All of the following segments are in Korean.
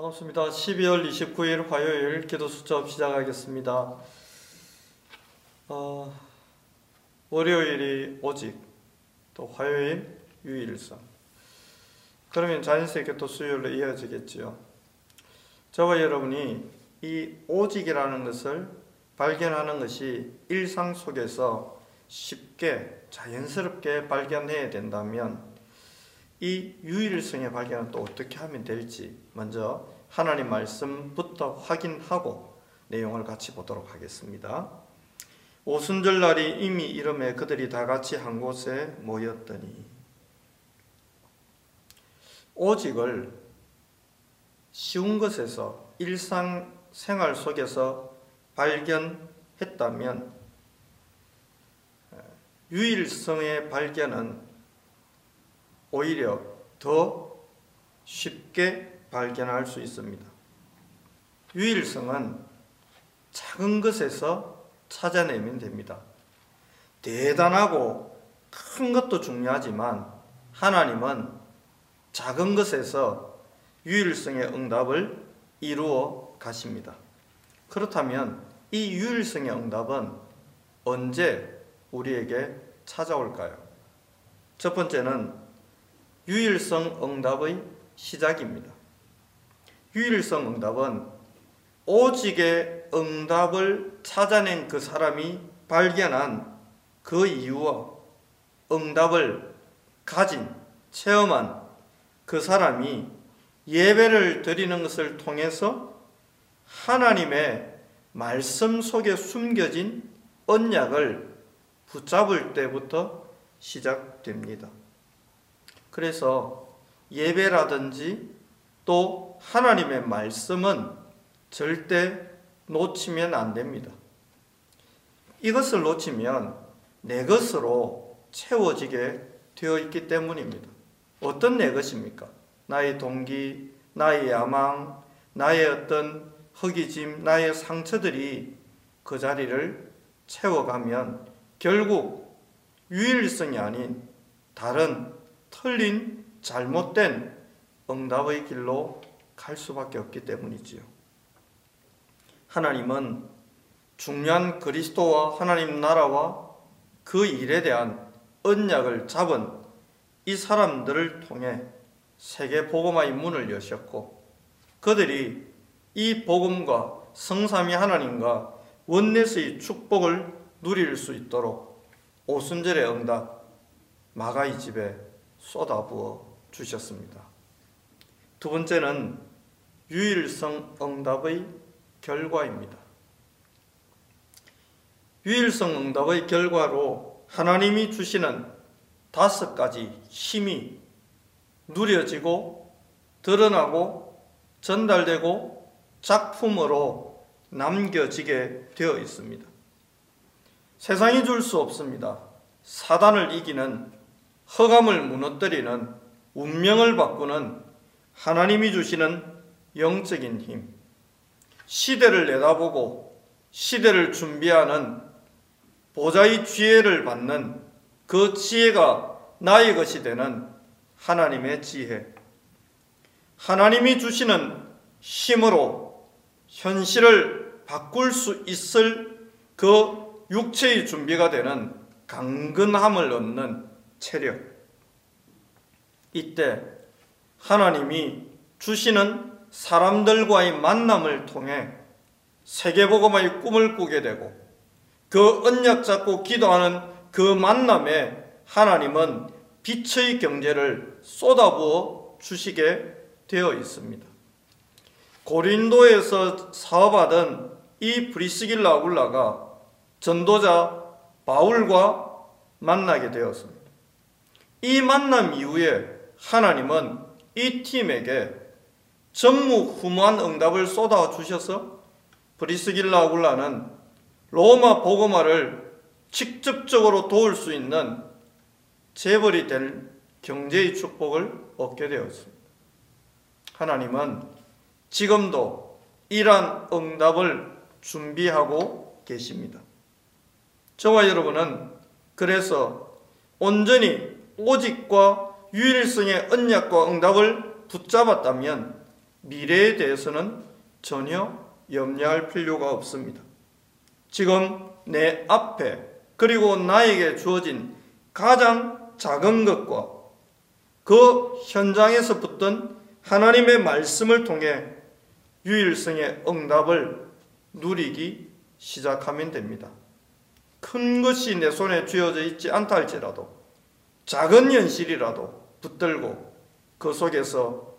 반갑습니다. 12월 29일 화요일 기도 수첩 시작하겠습니다. 어, 월요일이 오직, 또 화요일 유일성. 그러면 자연스럽게 또 수요일로 이어지겠지요. 저와 여러분이 이 오직이라는 것을 발견하는 것이 일상 속에서 쉽게 자연스럽게 발견해야 된다면 이 유일성의 발견은 또 어떻게 하면 될지 먼저 하나님 말씀부터 확인하고 내용을 같이 보도록 하겠습니다. 오순절 날이 이미 이름에 그들이 다 같이 한 곳에 모였더니 오직을 쉬운 것에서 일상 생활 속에서 발견했다면 유일성의 발견은 오히려 더 쉽게 발견할 수 있습니다. 유일성은 작은 것에서 찾아내면 됩니다. 대단하고 큰 것도 중요하지만 하나님은 작은 것에서 유일성의 응답을 이루어 가십니다. 그렇다면 이 유일성의 응답은 언제 우리에게 찾아올까요? 첫 번째는 유일성 응답의 시작입니다. 유일성 응답은 오직의 응답을 찾아낸 그 사람이 발견한 그 이유와 응답을 가진 체험한 그 사람이 예배를 드리는 것을 통해서 하나님의 말씀 속에 숨겨진 언약을 붙잡을 때부터 시작됩니다. 그래서 예배라든지 또 하나님의 말씀은 절대 놓치면 안 됩니다. 이것을 놓치면 내 것으로 채워지게 되어 있기 때문입니다. 어떤 내 것입니까? 나의 동기, 나의 야망, 나의 어떤 허기짐, 나의 상처들이 그 자리를 채워가면 결국 유일성이 아닌 다른 틀린 잘못된 응답의 길로 갈 수밖에 없기 때문이지요. 하나님은 중요한 그리스도와 하나님 나라와 그 일에 대한 언약을 잡은 이 사람들을 통해 세계 복음화의 문을 여셨고 그들이 이 복음과 성삼위 하나님과 원내스의 축복을 누릴 수 있도록 오순절의 응답 마가의 집에 쏟아부어 주셨습니다. 두 번째는 유일성 응답의 결과입니다. 유일성 응답의 결과로 하나님이 주시는 다섯 가지 힘이 누려지고 드러나고 전달되고 작품으로 남겨지게 되어 있습니다. 세상이 줄 수 없습니다. 사단을 이기는 허감을 무너뜨리는 운명을 바꾸는 하나님이 주시는 영적인 힘, 시대를 내다보고 시대를 준비하는 보좌의 지혜를 받는 그 지혜가 나의 것이 되는 하나님의 지혜, 하나님이 주시는 힘으로 현실을 바꿀 수 있을 그 육체의 준비가 되는 강근함을 얻는 체력. 이때 하나님이 주시는 사람들과의 만남을 통해 세계복음의 꿈을 꾸게 되고 그 언약 잡고 기도하는 그 만남에 하나님은 빛의 경제를 쏟아부어 주시게 되어 있습니다. 고린도에서 사업하던 이 브리스길라 아굴라가 전도자 바울과 만나게 되었습니다. 이 만남 이후에 하나님은 이 팀에게 전무후무한 응답을 쏟아 주셔서 브리스길라 아굴라는 로마 복음화를 직접적으로 도울 수 있는 재벌이 될 경제의 축복을 얻게 되었습니다. 하나님은 지금도 이러한 응답을 준비하고 계십니다. 저와 여러분은 그래서 온전히 오직과 유일성의 언약과 응답을 붙잡았다면 미래에 대해서는 전혀 염려할 필요가 없습니다. 지금 내 앞에 그리고 나에게 주어진 가장 작은 것과 그 현장에서 붙던 하나님의 말씀을 통해 유일성의 응답을 누리기 시작하면 됩니다. 큰 것이 내 손에 쥐어져 있지 않다 할지라도 작은 현실이라도 붙들고 그 속에서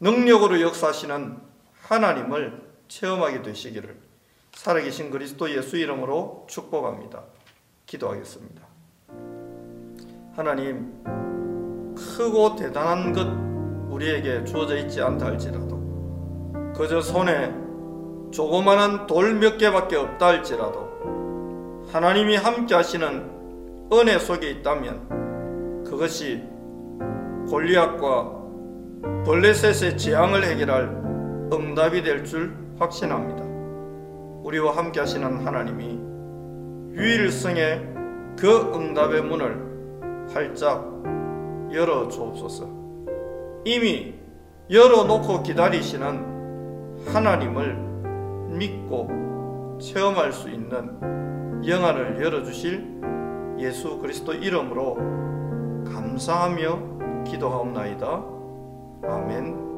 능력으로 역사하시는 하나님을 체험하게 되시기를 살아계신 그리스도 예수 이름으로 축복합니다. 기도하겠습니다. 하나님, 크고 대단한 것 우리에게 주어져 있지 않다 할지라도 그저 손에 조그마한 돌 몇 개밖에 없다 할지라도 하나님이 함께 하시는 은혜 속에 있다면 그것이 골리앗과 블레셋의 재앙을 해결할 응답이 될 줄 확신합니다. 우리와 함께 하시는 하나님이 유일성의 그 응답의 문을 활짝 열어 주옵소서. 이미 열어 놓고 기다리시는 하나님을 믿고 체험할 수 있는 영안을 열어 주실 예수 그리스도 이름으로 감사하며 기도하옵나이다. 아멘.